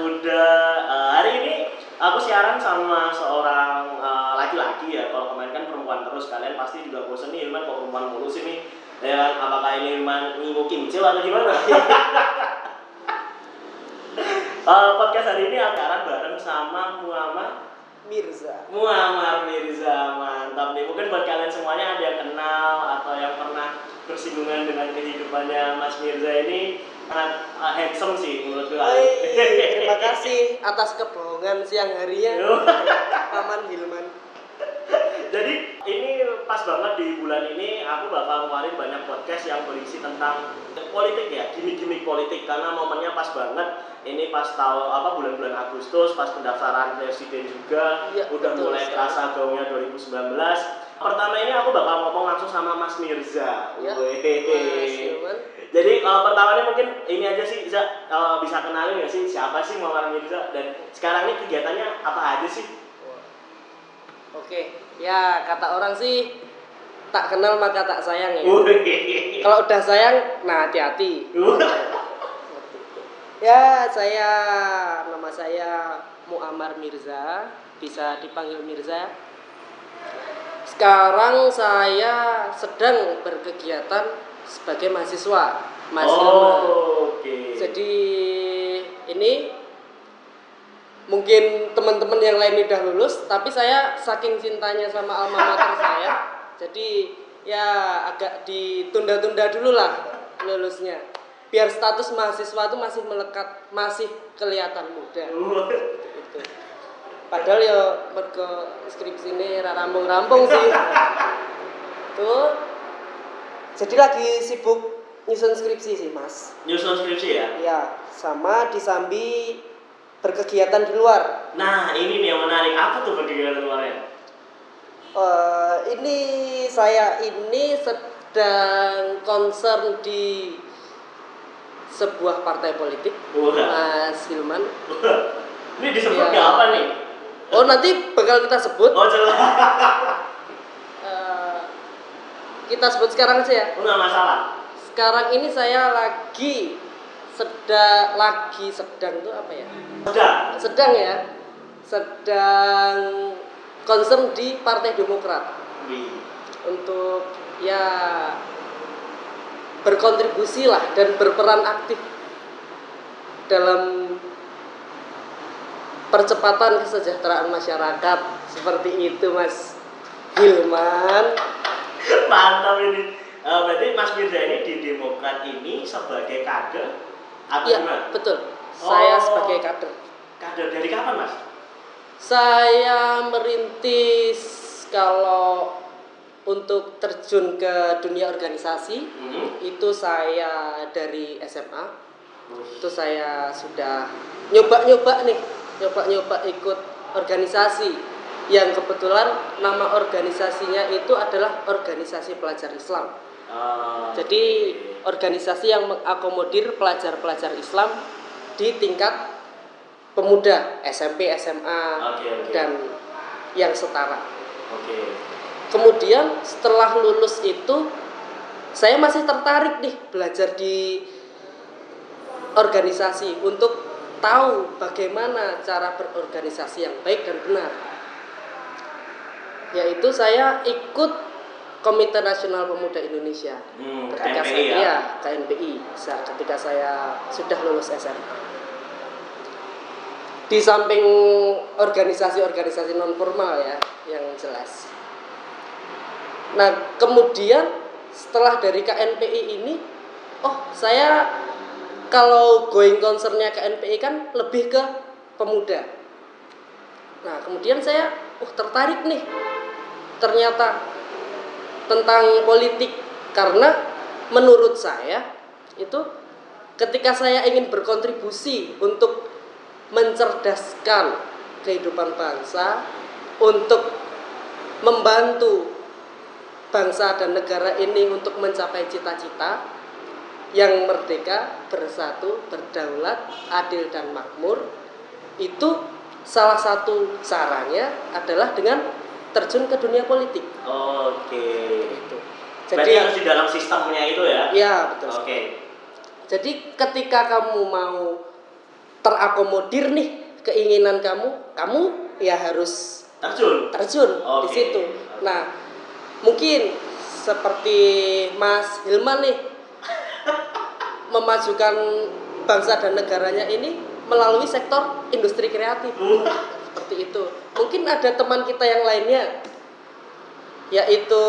muda. Eh, hari ini aku siaran sama seorang eh, laki-laki ya. Kalau kemarin kan perempuan terus, kalian pasti juga bosen nih Hilman kok perempuan mulu sih nih. Ya kan, apakah ini Hilman nginggu kimcil atau gimana? Eh, podcast hari ini akan bareng sama Muhammad Mirza Muammar Mirza mantap nih mungkin buat kalian semuanya ada yang kenal atau yang pernah bersinggungan dengan kehidupannya Mas Mirza ini sangat uh, handsome sih menurut gue. Terima kasih atas kebohongan siang harinya. Paman Hilman Jadi ini pas banget di bulan ini aku bakal ngeluarin banyak podcast yang berisi tentang politik ya, gimmick-gimmick politik karena momennya pas banget. Ini pas tahu apa bulan-bulan Agustus, pas pendaftaran presiden juga, Iya, udah betul mulai kerasa gaungnya 2019. Pertama ini aku bakal ngomong langsung sama Mas Mirza. Ya. Mas Jadi uh, pertama ini mungkin ini aja sih Za, uh, bisa kenalin nggak sih siapa sih Muhammad Mirza dan sekarang ini kegiatannya apa aja sih? Oke, ya kata orang sih tak kenal maka tak sayang ya. Kalau udah sayang, nah hati-hati. Ya, saya nama saya Muammar Mirza, bisa dipanggil Mirza. Sekarang saya sedang berkegiatan sebagai mahasiswa, Mas. Oh, oke. Jadi ini mungkin teman-teman yang lain udah lulus, tapi saya saking cintanya sama alma mater saya, jadi ya agak ditunda-tunda dulu lah lulusnya. Biar status mahasiswa itu masih melekat, masih kelihatan muda. Gitu. Padahal ya mergo skripsi ini ra rampung-rampung sih. Tuh. Jadi lagi sibuk nyusun skripsi sih, Mas. Nyusun skripsi ya. Ya, sama disambi berkegiatan di luar. Nah, ini nih yang menarik. Apa tuh kegiatan luarnya? Eh, ini saya ini sedang concern di sebuah partai politik, Wah. Mas Hilman. Ini disebut Iya. nggak apa nih? Oh nanti bakal kita sebut. Oh, jelas. Eh, kita sebut sekarang aja ya. Enggak masalah. Sekarang ini saya lagi sedang lagi sedang itu apa ya? Udah. Sedang ya, sedang concern di Partai Demokrat. Wih. untuk ya berkontribusi lah dan berperan aktif dalam percepatan kesejahteraan masyarakat seperti itu Mas Hilman Mantap ini. Eh, berarti Mas Mirza ini di Demokrat ini sebagai kader atau Iya gimana? betul saya Oh. sebagai kader Kader dari kapan, Mas? saya merintis kalau untuk terjun ke dunia organisasi Hmm. itu saya dari SMA itu saya sudah nyoba-nyoba nih nyoba-nyoba ikut organisasi yang kebetulan nama organisasinya itu adalah organisasi pelajar Islam Ah, jadi organisasi yang mengakomodir pelajar-pelajar Islam di tingkat pemuda SMP SMA Oke, oke. dan yang setara Oke. kemudian setelah lulus itu saya masih tertarik nih belajar di organisasi untuk tahu bagaimana cara berorganisasi yang baik dan benar. Yaitu saya ikut Komite Nasional Pemuda Indonesia. Hmm, ketika KNPI saya ya? iya, KNPI sa- ketika saya sudah lulus SMA di samping organisasi-organisasi non formal ya yang jelas. Nah, kemudian setelah dari KNPI ini, oh saya kalau going concernnya KNPI kan lebih ke pemuda. Nah, kemudian saya, oh tertarik nih, ternyata tentang politik karena menurut saya itu ketika saya ingin berkontribusi untuk mencerdaskan kehidupan bangsa, untuk membantu bangsa dan negara ini untuk mencapai cita-cita yang merdeka, bersatu, berdaulat, adil dan makmur itu salah satu caranya adalah dengan terjun ke dunia politik. Oke. Itu. Jadi harus di dalam sistemnya itu ya. ya betul. Oke. Jadi ketika kamu mau terakomodir nih keinginan kamu, kamu ya harus Terjun. terjun di Oke. situ. Nah, mungkin seperti Mas Hilman nih memajukan bangsa dan negaranya ini melalui sektor industri kreatif. Seperti itu. Mungkin ada teman kita yang lainnya yaitu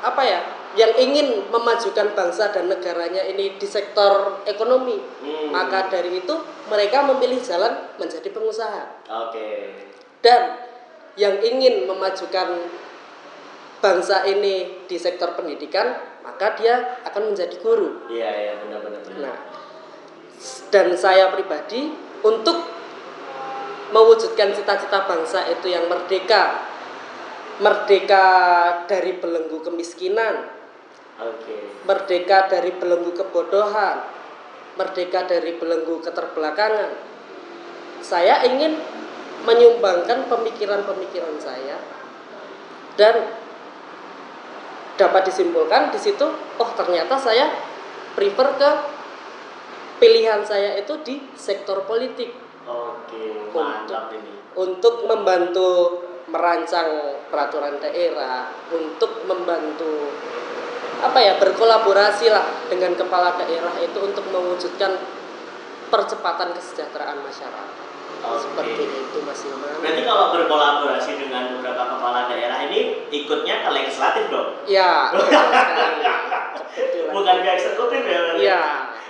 apa ya? yang ingin memajukan bangsa dan negaranya ini di sektor ekonomi. Hmm. Maka dari itu mereka memilih jalan menjadi pengusaha Oke. dan yang ingin memajukan bangsa ini di sektor pendidikan maka dia akan menjadi guru. Iya iya benar benar benar. Nah, dan saya pribadi untuk mewujudkan cita-cita bangsa itu yang merdeka, merdeka dari belenggu kemiskinan, Oke. merdeka dari belenggu kebodohan, merdeka dari belenggu keterbelakangan. Saya ingin menyumbangkan pemikiran-pemikiran saya dan dapat disimpulkan di situ, oh ternyata saya prefer ke pilihan saya itu di sektor politik Oke, mantap ini. untuk membantu merancang peraturan daerah, untuk membantu apa ya berkolaborasi lah dengan kepala daerah itu untuk mewujudkan percepatan kesejahteraan masyarakat. Oke. Seperti itu Mas Ilman. Berarti kalau berkolaborasi dengan beberapa kepala daerah ini ikutnya ke legislatif dong? Ya. Kebetulan. Bukan ke eksekutif ya? Iya.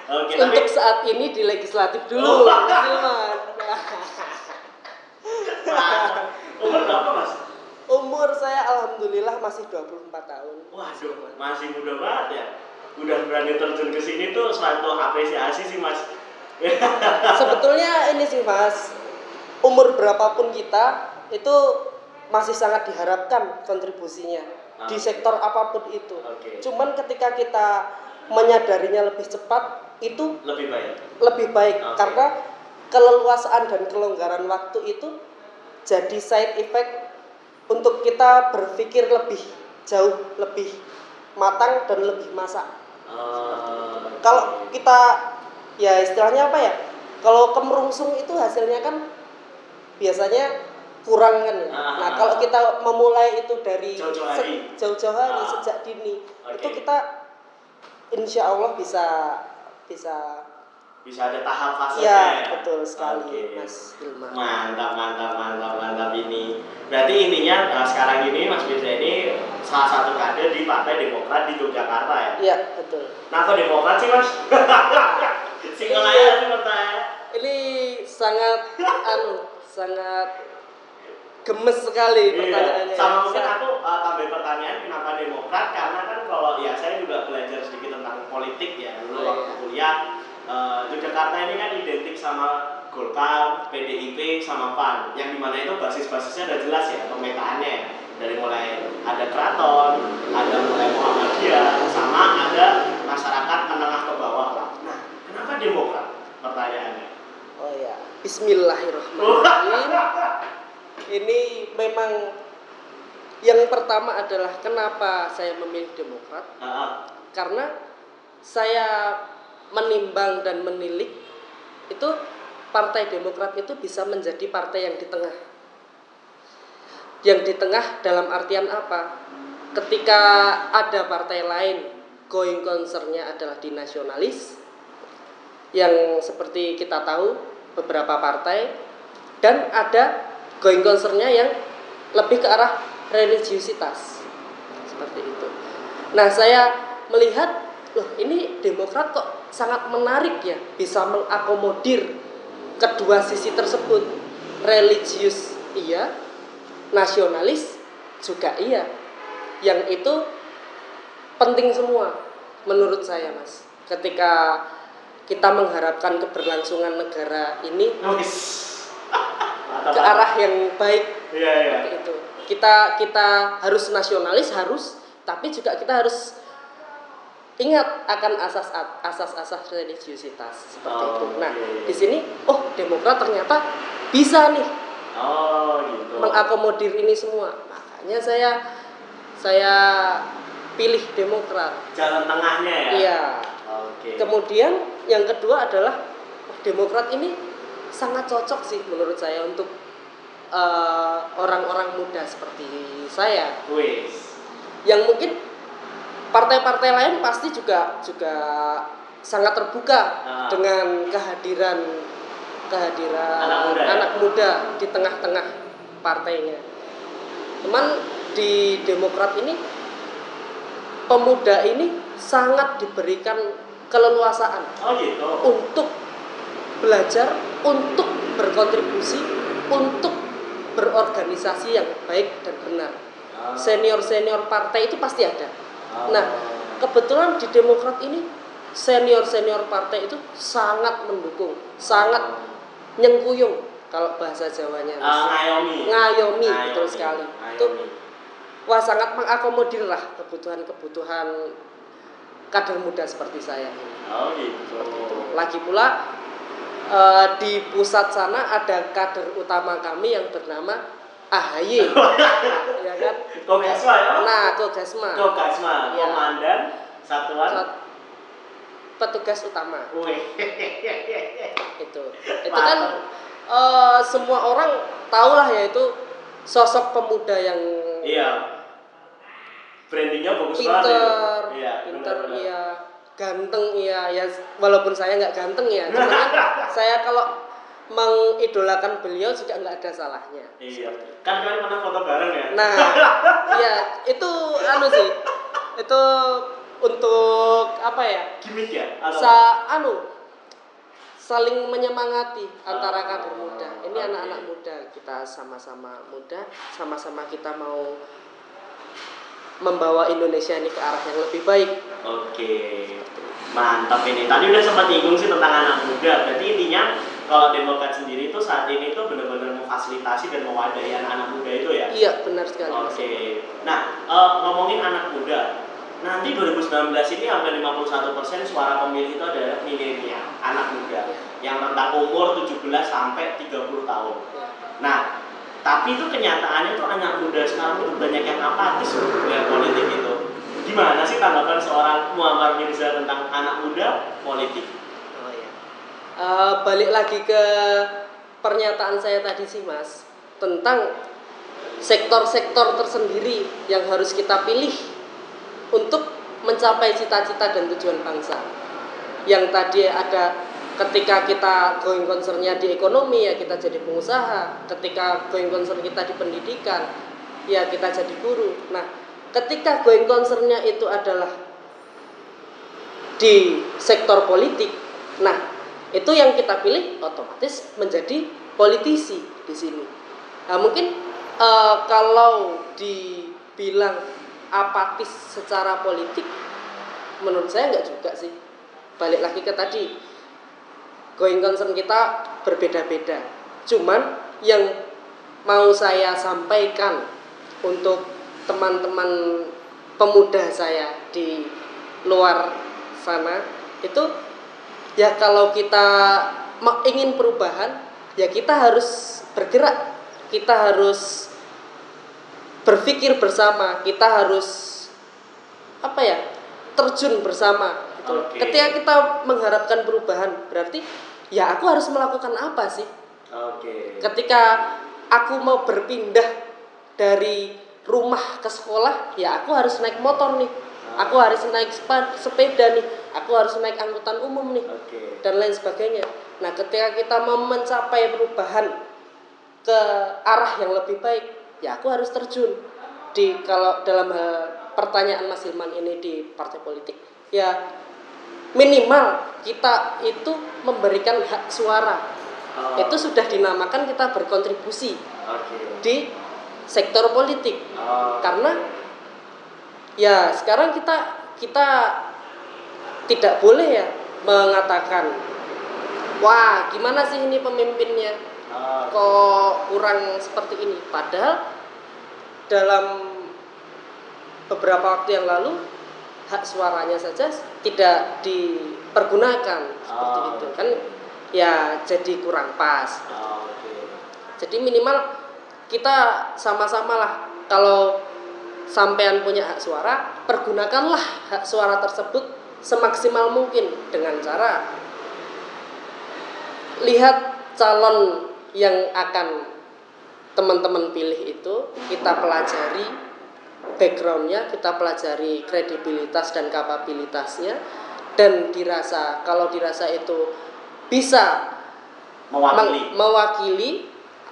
Oke, tapi Untuk saat ini di legislatif Oh. dulu, Mas Ilman. umur berapa mas? Umur saya alhamdulillah masih 24 tahun. Waduh, masih muda banget ya. Udah berani terjun ke sini tuh suatu apresiasi sih mas. Sebetulnya ini sih Mas, umur berapapun kita itu masih sangat diharapkan kontribusinya di Ah. sektor apa pun itu. Oke. Cuman ketika kita menyadarinya lebih cepat itu Lebih baik. lebih baik Oke. karena keleluasaan dan kelonggaran waktu itu jadi side effect untuk kita berpikir lebih jauh, lebih matang dan lebih masak. Eh, Kalau kita ya istilahnya apa ya? Kalau kemerungsung itu hasilnya kan biasanya kurang kan. ya. Ah. Nah, kalau kita memulai itu dari Jauh-jauh se- hari. jauh-jauh hari, Ah. sejak dini, Oke. itu kita insya Allah bisa bisa bisa ada tahap fasenya ya betul sekali Oke. Mas Ilman. Mantap, mantap, mantap, mantap ini. Berarti intinya nah, sekarang ini Mas Firza ini salah satu kader di Partai Demokrat di Yogyakarta ya. Iya betul. Nah, kok Demokrat sih Mas? Ini sangat anu sangat gemes sekali pertanyaannya. Iya. Sama mungkin aku uh, tambah pertanyaan kenapa Demokrat karena kan kalau ya saya juga belajar sedikit tentang politik ya dulu Oh, waktu iya. kuliah uh, Yogyakarta ini kan identik sama Golkar, PDIP, sama PAN yang di mana itu basis-basisnya udah jelas ya pemetaannya ya. dari mulai ada keraton, ada mulai Muhammadiyah, sama ada masyarakat menengah ke bawah lah. Demokrat? Pertanyaannya. Oh ya, Bismillahirrahmanirrahim. Ini memang yang pertama adalah kenapa saya memilih Demokrat Ah, ah. karena saya menimbang dan menilik itu Partai Demokrat itu bisa menjadi partai yang di tengah. Yang di tengah dalam artian apa? Ketika ada partai lain going concernnya adalah di nasionalis yang seperti kita tahu beberapa partai dan ada going concernnya yang lebih ke arah religiusitas. Seperti itu. Nah saya melihat loh ini Demokrat kok sangat menarik ya bisa mengakomodir kedua sisi tersebut. Religius iya nasionalis juga iya. Yang itu penting semua menurut saya mas. Ketika kita mengharapkan keberlangsungan negara ini ke arah yang baik Iya, iya. seperti itu kita kita harus nasionalis harus tapi juga kita harus ingat akan asas asas-asas religiusitas seperti Oh, itu. Nah, oke. di sini oh Demokrat ternyata bisa nih Oh gitu. mengakomodir ini semua. Makanya saya saya pilih Demokrat. Jalan tengahnya ya. Iya. Oke. Kemudian yang kedua adalah oh, Demokrat ini sangat cocok sih menurut saya untuk eh, orang-orang muda seperti saya Wis. yang mungkin partai-partai lain pasti juga juga sangat terbuka Ah. dengan kehadiran kehadiran Anak muda ya? anak muda di tengah-tengah partainya. Cuman di Demokrat ini pemuda ini sangat diberikan keleluasaan Oh gitu. untuk belajar, untuk berkontribusi, untuk berorganisasi yang baik dan benar. Ah. Senior-senior partai itu pasti ada. Oh. Nah, kebetulan di Demokrat ini senior-senior partai itu sangat mendukung, sangat nyengkuyung kalau bahasa Jawanya. Ah, ngayomi. Ngayomi, Ngayomi. betul sekali. Ngayomi. Itu wah sangat mengakomodir lah kebutuhan-kebutuhan kader muda seperti saya. Oh gitu. Lagi pula eh, di pusat sana ada kader utama kami yang bernama AHY. ya kan? Kogasma ya? Nah, Kogasma. Kogasma, Ya. Komandan Satuan. Sat- petugas utama Wih. itu. Itu kan eh, semua orang tahu lah ya itu sosok pemuda yang Iya. Brandingnya bagus banget. pinter, itu. Iya. pinter benar-benar. iya, ganteng iya, ya walaupun saya nggak ganteng ya, cuman kan saya kalau mengidolakan beliau juga nggak ada salahnya. Iya. Kan kalian pernah foto bareng ya? Nah, ya itu anu sih, itu untuk apa ya? Gimik ya? Atau Sa anu saling menyemangati antara kader muda. Ini anak-anak muda, kita sama-sama muda, sama-sama kita mau membawa Indonesia ini ke arah yang lebih baik. Oke, mantap ini. Tadi udah sempat nyinggung sih tentang anak muda. Berarti intinya kalau Demokrat sendiri itu saat ini tuh benar-benar memfasilitasi dan mewadahi anak-anak muda itu ya. Iya, benar sekali. Oke. Nah, eh, ngomongin anak muda. Nanti 2019 ini hampir 51% suara pemilih itu adalah milenial, anak muda yang rentang umur 17 sampai 30 tahun. Nah, tapi itu kenyataannya tuh anak muda sekarang itu banyak yang apatis loh dengan politik itu. Gimana sih tanggapan seorang Muhammad Mirza tentang anak muda politik? Oh ya. Eh, balik lagi ke pernyataan saya tadi sih Mas tentang sektor-sektor tersendiri yang harus kita pilih untuk mencapai cita-cita dan tujuan bangsa. Yang tadi ada ketika kita going concernnya di ekonomi ya kita jadi pengusaha, ketika going concern kita di pendidikan ya kita jadi guru. Nah, ketika going concernnya itu adalah di sektor politik. Nah, itu yang kita pilih otomatis menjadi politisi di sini. Nah, mungkin eh, kalau dibilang apatis secara politik, menurut saya nggak juga sih. Balik lagi ke tadi, going concern kita berbeda-beda. Cuman yang mau saya sampaikan untuk teman-teman pemuda saya di luar sana itu ya kalau kita ingin perubahan ya kita harus bergerak. Kita harus berpikir bersama. Kita harus apa ya terjun bersama gitu. Oke. ketika kita mengharapkan perubahan berarti ya aku harus melakukan apa sih Oke. ketika aku mau berpindah dari rumah ke sekolah ya aku harus naik motor nih aku harus naik sepeda nih aku harus naik angkutan umum nih Oke. dan lain sebagainya nah ketika kita mau mencapai perubahan ke arah yang lebih baik ya aku harus terjun di kalau dalam hal pertanyaan Mas Hilman ini di partai politik ya minimal kita itu memberikan hak suara. Oh, itu sudah dinamakan kita berkontribusi Oke. di sektor politik. Oh, karena ya sekarang kita kita tidak boleh ya mengatakan wah gimana sih ini pemimpinnya? Oh, kok kurang seperti ini? Padahal dalam beberapa waktu yang lalu hak suaranya saja tidak dipergunakan seperti Oh, itu. kan ya jadi kurang pas. Oh, Oke. jadi minimal kita sama-sama lah kalau sampean punya hak suara, pergunakanlah hak suara tersebut semaksimal mungkin dengan cara lihat calon yang akan teman-teman pilih itu kita pelajari backgroundnya kita pelajari kredibilitas dan kapabilitasnya dan dirasa kalau dirasa itu bisa Mewakili. mewakili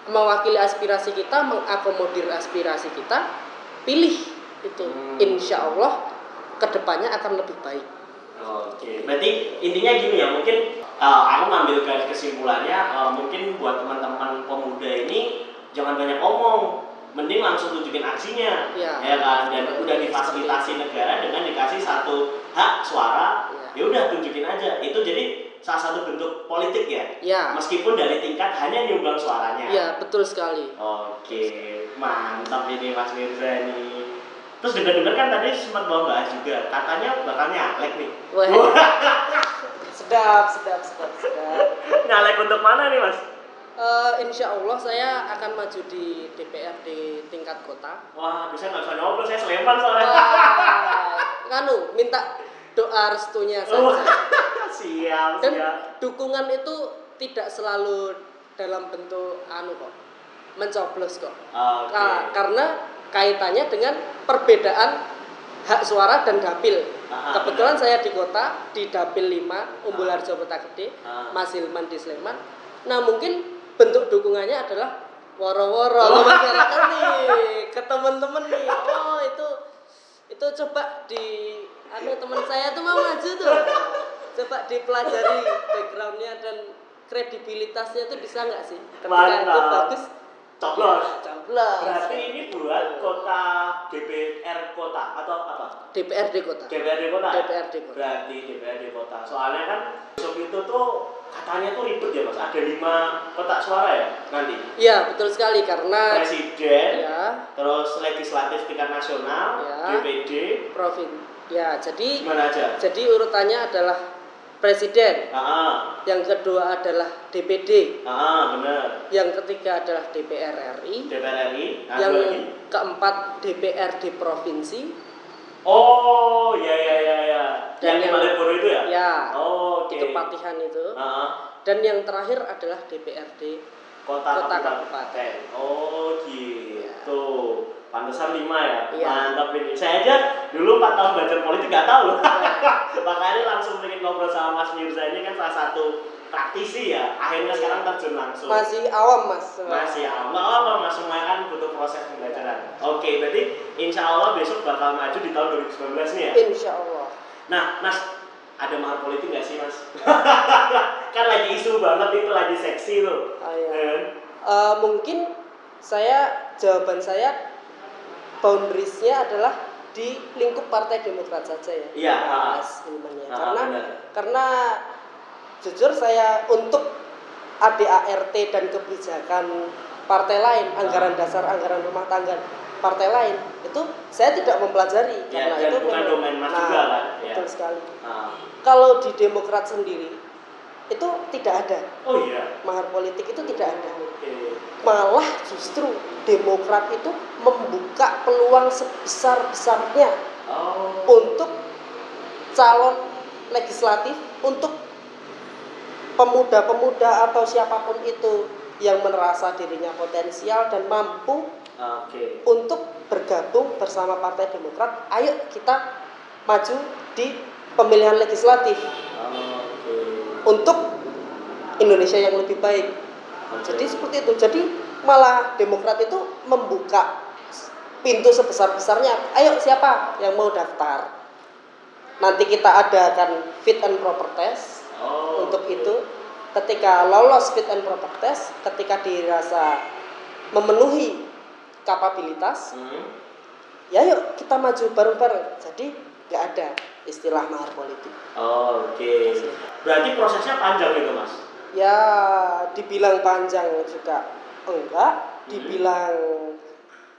mewakili aspirasi kita mengakomodir aspirasi kita pilih itu Hmm. insya Allah ke depannya akan lebih baik Oke, berarti intinya gini ya, mungkin uh, aku ngambil garis kesimpulannya, uh, mungkin buat teman-teman pemuda ini jangan banyak omong, mending langsung tunjukin aksinya, Ya. ya kan? Dan udah difasilitasi negara dengan dikasih satu hak suara, Ya. ya udah tunjukin aja. Itu jadi salah satu bentuk politik ya, ya meskipun dari tingkat hanya nyumbang suaranya. ya betul sekali Oke, mantap ini Mas Mirza ini. Terus dengar-dengar kan tadi sempat bawa bahas juga, katanya bakal nyalek nih. Wah. sedap sedap sedap sedap nyalek untuk mana nih Mas? Eh, insya Allah saya akan maju di DPRD tingkat kota Wah, bisa nggak bisa nyoblos, saya Sleman soalnya. Wah, kanu minta doa restunya saja siap, dan siap. dukungan itu tidak selalu dalam bentuk anu kok mencoblos kok Oke. Ka- karena kaitannya dengan perbedaan hak suara dan dapil Ah, kebetulan saya di kota di dapil 5 Umbul Harjo Kota Gede Ah. Mas Hilman di Sleman nah mungkin bentuk dukungannya adalah woro-woro Oh. ke masyarakat nih ke teman-teman nih oh itu itu coba di anu teman saya tuh mau maju tuh coba dipelajari backgroundnya dan kredibilitasnya tuh bisa nggak sih ketika itu Mantap. bagus Coblos. Coblos Berarti ini buat kota DPR kota atau apa? DPRD kota DPRD kota. ya? DPRD kota. Berarti DPRD kota. Soalnya kan besok itu tuh katanya tuh ribet ya mas. Ada lima kotak suara ya nanti. Iya betul sekali karena Presiden, ya terus legislatif tingkat nasional, Ya. DPD, Provin. Ya, jadi gimana aja? jadi urutannya adalah presiden, Ah, yang kedua adalah DPD, ah, benar. yang ketiga adalah DPR RI, DPR RI, nah, yang lagi. keempat DPRD provinsi, Oh, ya ya ya ya. Dan Yang di yang- Malioboro itu ya? ya Oh, oke. di Kepatihan itu, Ah, dan yang terakhir adalah DPRD kota, Kota kabupaten. Oh, gitu. Pantesan lima ya. Iya. Mantap ini. Saya aja dulu 4 tahun belajar politik nggak tahu loh. Makanya langsung pengen ngobrol sama Mas Mirza ini kan salah satu praktisi ya. Akhirnya sekarang terjun langsung. masih awam mas. Masih nggak apa mas, semua kan butuh proses pembelajaran. Oke, berarti insya Allah besok bakal maju di tahun 2019 nih ya. Insya Allah. Nah, mas, ada mahar politik nggak sih mas? kan lagi isu banget itu, lagi seksi tuh. Ah, iya. Eh, mungkin saya jawaban saya boundariesnya adalah di lingkup Partai Demokrat saja ya. Iya. Mas Hilman ya. Karena benar. karena jujur saya untuk ADART dan kebijakan partai lain, anggaran dasar, anggaran rumah tangga partai lain itu saya tidak mempelajari Ya, karena itu bukan domain Mas Nah, juga kan, ya. Betul sekali. Ah. Kalau di Demokrat sendiri itu tidak ada Oh iya. mahar politik itu tidak ada Oke. malah justru Demokrat itu membuka peluang sebesar-besarnya Oh. untuk calon legislatif untuk pemuda-pemuda atau siapa pun itu yang merasa dirinya potensial dan mampu Oke. untuk bergabung bersama Partai Demokrat. Ayo kita maju di pemilihan legislatif Oke. Untuk Indonesia yang lebih baik. Jadi seperti itu. Jadi malah Demokrat itu membuka pintu sebesar-besarnya. Ayo siapa yang mau daftar? Nanti kita adakan fit and proper test Oh, untuk oke. itu. Ketika lolos fit and proper test, ketika dirasa memenuhi kapabilitas, Hmm. ya yuk kita maju bareng-bareng. Jadi nggak ada istilah mahar politik. Oh, Oke. Berarti prosesnya panjang itu mas? Ya dibilang panjang juga enggak, Hmm. dibilang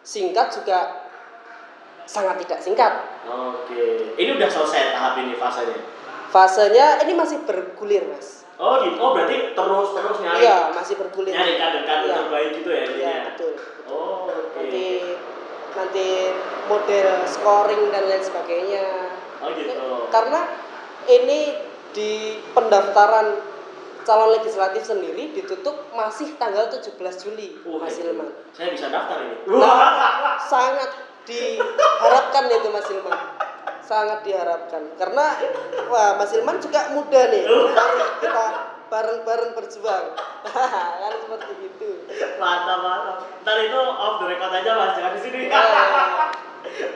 singkat juga sangat tidak singkat. Oke. Ini udah selesai tahap ini fasenya? Fasenya ini masih bergulir mas. Oh gitu. Oh berarti terus terus nyari Iya masih bergulir. nyari kader-kader Iya. terbaik gitu ya Iya intinya. betul. Oh oke. Nanti nanti model scoring dan lain sebagainya Oh gitu. karena ini di pendaftaran calon legislatif sendiri ditutup masih tanggal 17 Juli Wah, Mas itu. Ilman Saya bisa daftar ini. Nah, sangat diharapkan itu Mas Ilman sangat diharapkan karena wah Mas Ilman juga muda nih mari kita bareng-bareng berjuang kan seperti itu mantap mantap. Ntar itu off the record aja mas, jangan di sini. Ya, ya, ya.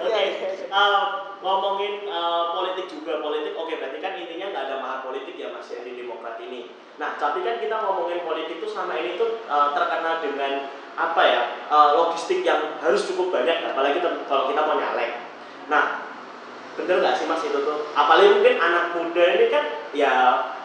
Oke, ya. eh, ngomongin eh, politik juga politik. Oke, berarti kan intinya nggak ada mahar politik ya mas ya di Demokrat ini. Nah, tapi kan kita ngomongin politik tuh selama ini tuh eh, terkenal dengan apa ya eh, logistik yang harus cukup banyak, apalagi kalau kita mau nyalek. Nah, bener nggak sih mas itu tuh? Apalagi mungkin anak muda ini kan ya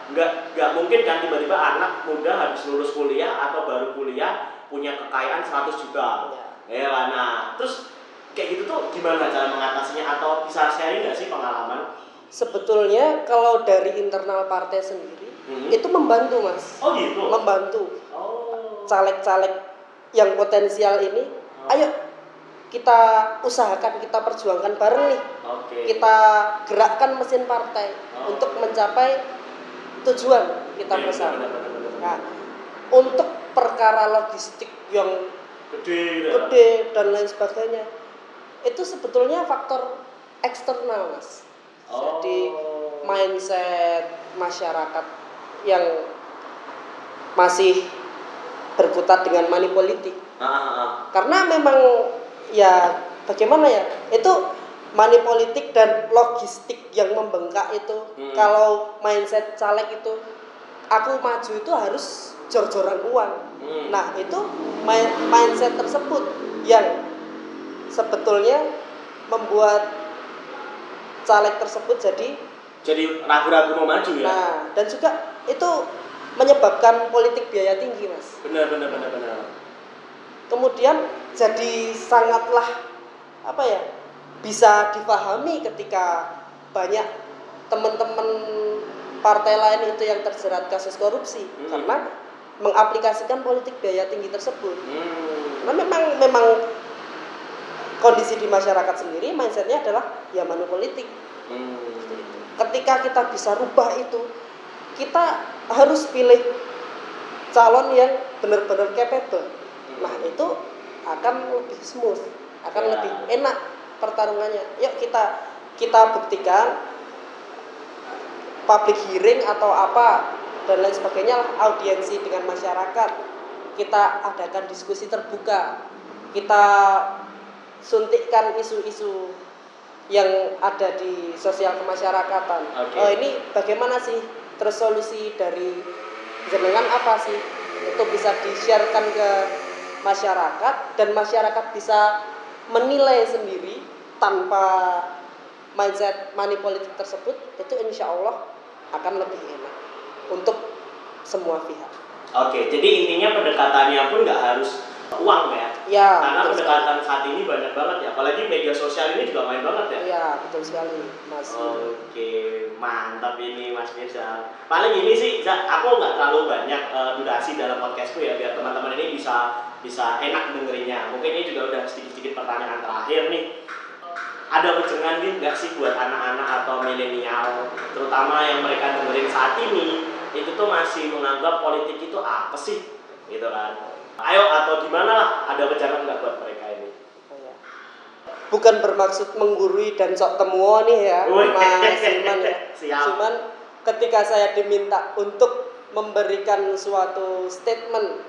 nggak nggak mungkin kan tiba-tiba anak muda habis lulus kuliah atau baru kuliah punya kekayaan 100 juta. Ya. Ya, nah terus kayak gitu tuh gimana cara mengatasinya atau bisa sharing nggak sih pengalaman? sebetulnya kalau dari internal partai sendiri Hmm. itu membantu Mas Oh gitu. membantu Oh. caleg-caleg yang potensial ini Oh. ayo kita usahakan kita perjuangkan bareng nih Oke. kita gerakkan mesin partai Oh. untuk mencapai tujuan kita bersama. Nah, untuk perkara logistik yang Gede ya? gede dan lain sebagainya, itu sebetulnya faktor eksternal, mas. Oh. Jadi mindset masyarakat yang masih berkutat dengan money politik. Ah, ah, ah. Karena memang ya bagaimana ya itu money politik dan logistik yang membengkak itu Hmm. kalau mindset caleg itu aku maju itu harus jor-joran uang Hmm. nah itu mi- mindset tersebut yang sebetulnya membuat caleg tersebut jadi Jadi ragu-ragu mau maju ya? nah dan juga itu menyebabkan politik biaya tinggi mas Benar, benar, benar, benar. kemudian jadi sangatlah apa ya bisa dipahami ketika banyak teman-teman partai lain itu yang terjerat kasus korupsi Hmm. karena mengaplikasikan politik biaya tinggi tersebut. Hmm. Karena memang memang kondisi di masyarakat sendiri mindsetnya adalah ya manu politik. Hmm. Ketika kita bisa rubah itu, kita harus pilih calon yang benar-benar capable. Nah itu akan lebih smooth, akan Ya. lebih enak pertarungannya. Yuk kita kita buktikan public hearing atau apa dan lain sebagainya audiensi dengan masyarakat. Kita adakan diskusi terbuka. Kita suntikkan isu-isu yang ada di sosial kemasyarakatan. Oke. Oh ini bagaimana sih terus solusi dari jenengan apa sih? Itu bisa di-sharekan ke masyarakat dan masyarakat bisa menilai sendiri tanpa mindset money politik tersebut itu insya Allah akan lebih enak untuk semua pihak. Oke, jadi intinya pendekatannya pun nggak harus uang ya? Ya, Karena betul pendekatan saat ini banyak banget ya, apalagi media sosial ini juga main banget ya. sekali. Ya, betul sekali, Mas. Oke, mantap ini Mas Mirza. Paling ini sih, aku nggak terlalu banyak eh, durasi dalam podcastku ya, biar teman-teman ini bisa bisa enak dengerinnya. Mungkin ini juga udah sedikit-sedikit pertanyaan terakhir nih. Ada wejangan nih nggak sih buat anak-anak atau milenial, terutama yang mereka dengerin saat ini, itu tuh masih menganggap politik itu apa sih, gitu kan? Ayo atau gimana lah, ada wejangan nggak buat mereka ini? Oh, ya. Bukan bermaksud menggurui dan sok temuo nih ya. Mas Iman ya. Cuman ketika saya diminta untuk memberikan suatu statement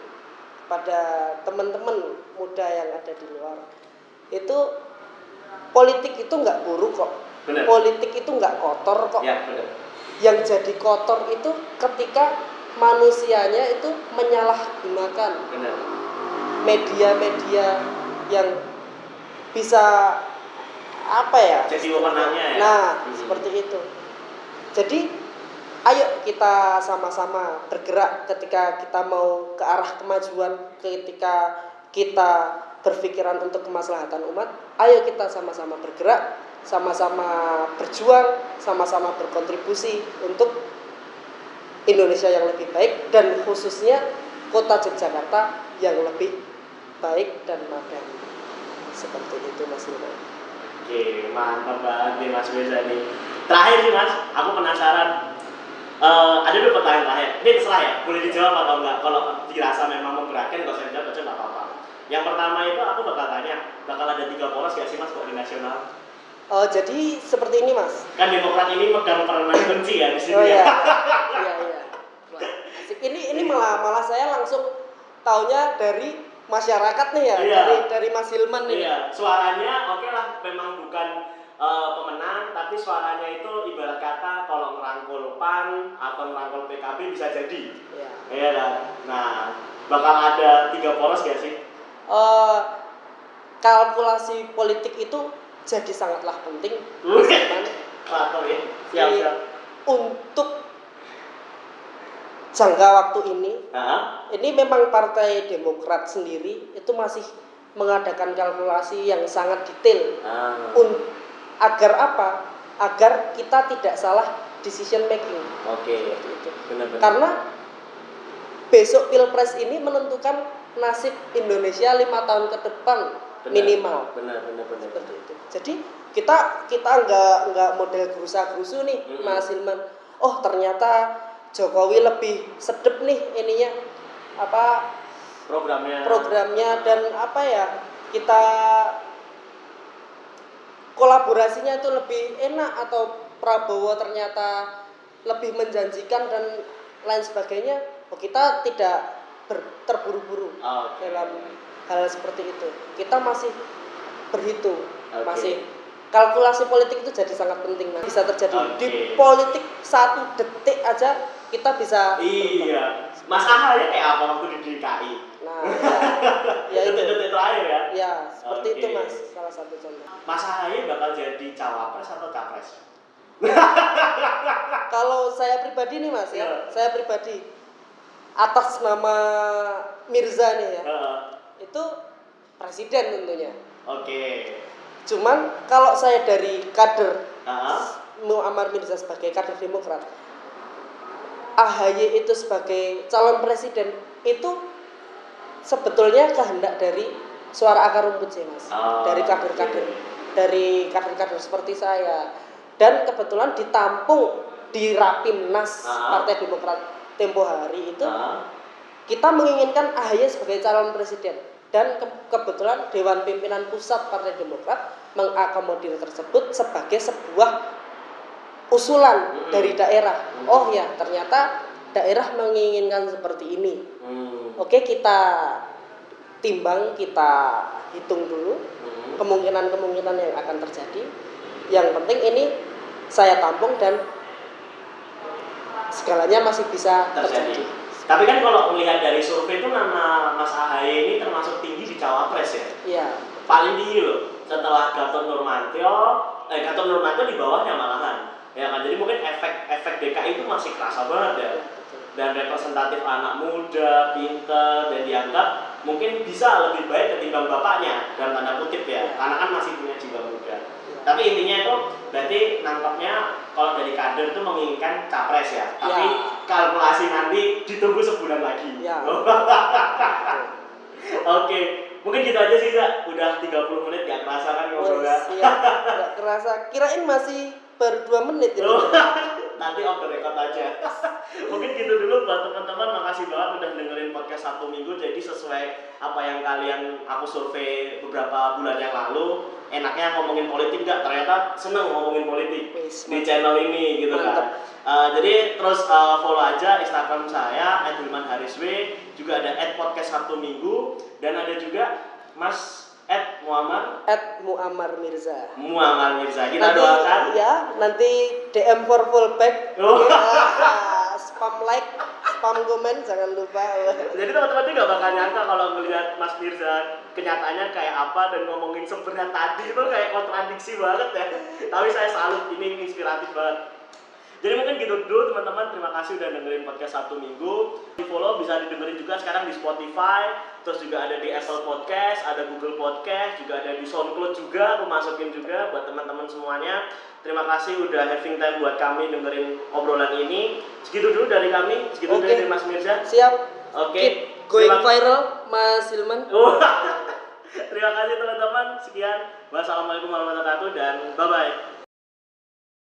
pada teman-teman muda yang ada di luar, itu politik itu nggak buruk kok. Benar. Politik itu nggak kotor kok. Ya, benar. Yang jadi kotor itu ketika manusianya itu menyalahgunakan media-media yang bisa apa ya? Jadi wewenangnya ya. Nah, Hmm. seperti itu. Jadi ayo kita sama-sama bergerak ketika kita mau ke arah kemajuan, ketika kita berpikiran untuk kemaslahatan umat, ayo kita sama-sama bergerak, sama-sama berjuang, sama-sama berkontribusi untuk Indonesia yang lebih baik dan khususnya kota Yogyakarta yang lebih baik dan madani. seperti itu Mas Hilman Oke, mantap banget nih Mas Mirza nih. Terakhir sih Mas, aku penasaran. Eh, ada dua pertanyaan terakhir. Ini terserah ya, boleh dijawab atau enggak. Kalau dirasa memang memberatkan, nggak usah dijawab, aja nggak apa-apa. Yang pertama itu aku bakal tanya, bakal ada tiga poros gak sih Mas kok di nasional? oh jadi seperti ini Mas Kan Demokrat ini megang permen benci ya di sini oh ya. iya iya iya Wah, asik. ini ini malah malah saya langsung taunya dari masyarakat nih ya Iya. dari dari Mas Hilman nih Iya, suaranya oke lah memang bukan eh, pemenang, tapi suaranya itu ibarat kata kalau ngerangkul PAN atau ngerangkul PKB bisa jadi. Iya. Iya kan? Nah, bakal ada tiga poros gak sih? Eh, kalkulasi politik itu jadi sangatlah penting. Atau ya? Siap, Di- siap. untuk jangka waktu ini Nah, ini memang partai Demokrat sendiri itu masih mengadakan kalkulasi yang sangat detail ah, Un- agar apa? Agar kita tidak salah decision making. oke. Benar-benar. Karena besok pilpres ini menentukan nasib Indonesia lima tahun ke depan Benar. minimal Benar, benar, benar. seperti itu. Jadi kita kita nggak nggak model gerusa gerusu nih Mm-mm. Mas Hilman. Oh ternyata Jokowi lebih sedep nih ininya apa Programnya. programnya dan apa ya kita kolaborasinya itu lebih enak atau Prabowo ternyata lebih menjanjikan dan lain sebagainya oh, kita tidak ber- terburu-buru Oke. dalam hal seperti itu kita masih berhitung Oke. masih kalkulasi politik itu jadi sangat penting Mas. bisa terjadi Oke. di politik satu detik aja kita bisa Iya. Mas Ahaye kayak apa waktu di DKI? nah ya, ya itu Detik-detik terakhir ya. ya seperti itu Oke. mas salah satu contoh Mas Ahaye bakal jadi cawapres atau capres? kalau saya pribadi nih mas ya Iya. saya pribadi atas nama Mirza nih ya Heeh. itu presiden tentunya Oke. cuman kalau saya dari kader Heeh. Muammar Mirza sebagai kader Demokrat AHY itu sebagai calon presiden itu sebetulnya kehendak dari suara akar rumput sih mas Oh, dari kader-kader oke. dari kader-kader seperti saya dan kebetulan ditampung di Rapimnas Ah. Partai Demokrat tempo hari itu Heeh. kita menginginkan AHY sebagai calon presiden dan ke- kebetulan Dewan Pimpinan Pusat Partai Demokrat mengakomodir tersebut sebagai sebuah usulan Mm-mm. dari daerah. Mm. Oh ya, ternyata daerah menginginkan seperti ini. Hmm. Oke, kita timbang, kita hitung dulu Hmm. kemungkinan-kemungkinan yang akan terjadi. Yang penting ini saya tampung dan segalanya masih bisa terjadi. terjadi. Tapi kan kalau melihat dari survei itu nama Mas Ahaye ini termasuk tinggi di cawapres ya. Iya. Paling tinggi loh. Setelah Gatot Nurmantio, eh Gatot Nurmantio di bawahnya malahan. Ya kan, jadi mungkin efek-efek DKI itu masih kerasa banget ya. Dan representatif anak muda, pinter, dan dianggap mungkin bisa lebih baik ketimbang bapaknya dalam tanda kutip ya, karena kan masih punya jiwa muda. Tapi intinya itu berarti nangkapnya kalau dari kader itu menginginkan capres ya. Tapi Ya. kalkulasi nanti ditunggu sebulan lagi. Ya. Oke, mungkin gitu aja sih, Zak. Udah 30 menit gak kerasa kan ngobrolnya. Oh, siap. Nggak kerasa. Kirain masih baru dua menit ini. Oh, nanti off the record aja. Mungkin gitu dulu buat teman-teman. Makasih banget udah dengerin podcast Sabtu Minggu. Jadi sesuai apa yang kalian aku survei beberapa bulan yang lalu, enaknya ngomongin politik nggak? Ternyata seneng ngomongin politik di channel ini gitu kan. Uh, jadi terus uh, follow aja Instagram saya @hilmanharisw, juga ada @podcast Sabtu Minggu dan ada juga Mas @muammar At Muammar Mirza. Muammar Mirza. Kita nanti, doakan Ya, nanti DM for fullback. Oh. Ya, spam like, spam komen jangan lupa. Jadi teman-teman ini nggak bakal nyangka kalau ngelihat Mas Mirza kenyataannya kayak apa dan ngomongin sebenarnya tadi itu kayak kontradiksi banget ya. Tapi saya salut ini inspiratif banget. Jadi mungkin gitu dulu teman-teman. Terima kasih udah dengerin podcast Sabtu Minggu. Di follow bisa didengerin juga sekarang di Spotify. Terus juga ada di Apple Podcast, ada Google Podcast, juga ada di SoundCloud juga. Aku masukin juga buat teman-teman semuanya. Terima kasih udah having time buat kami dengerin obrolan ini. Segitu dulu dari kami. Segitu Oke. dari Mas Mirza. Siap. Oke. Keep going Terima- viral, Mas Hilman. Terima kasih teman-teman. Sekian. Wassalamualaikum warahmatullahi wabarakatuh dan bye bye.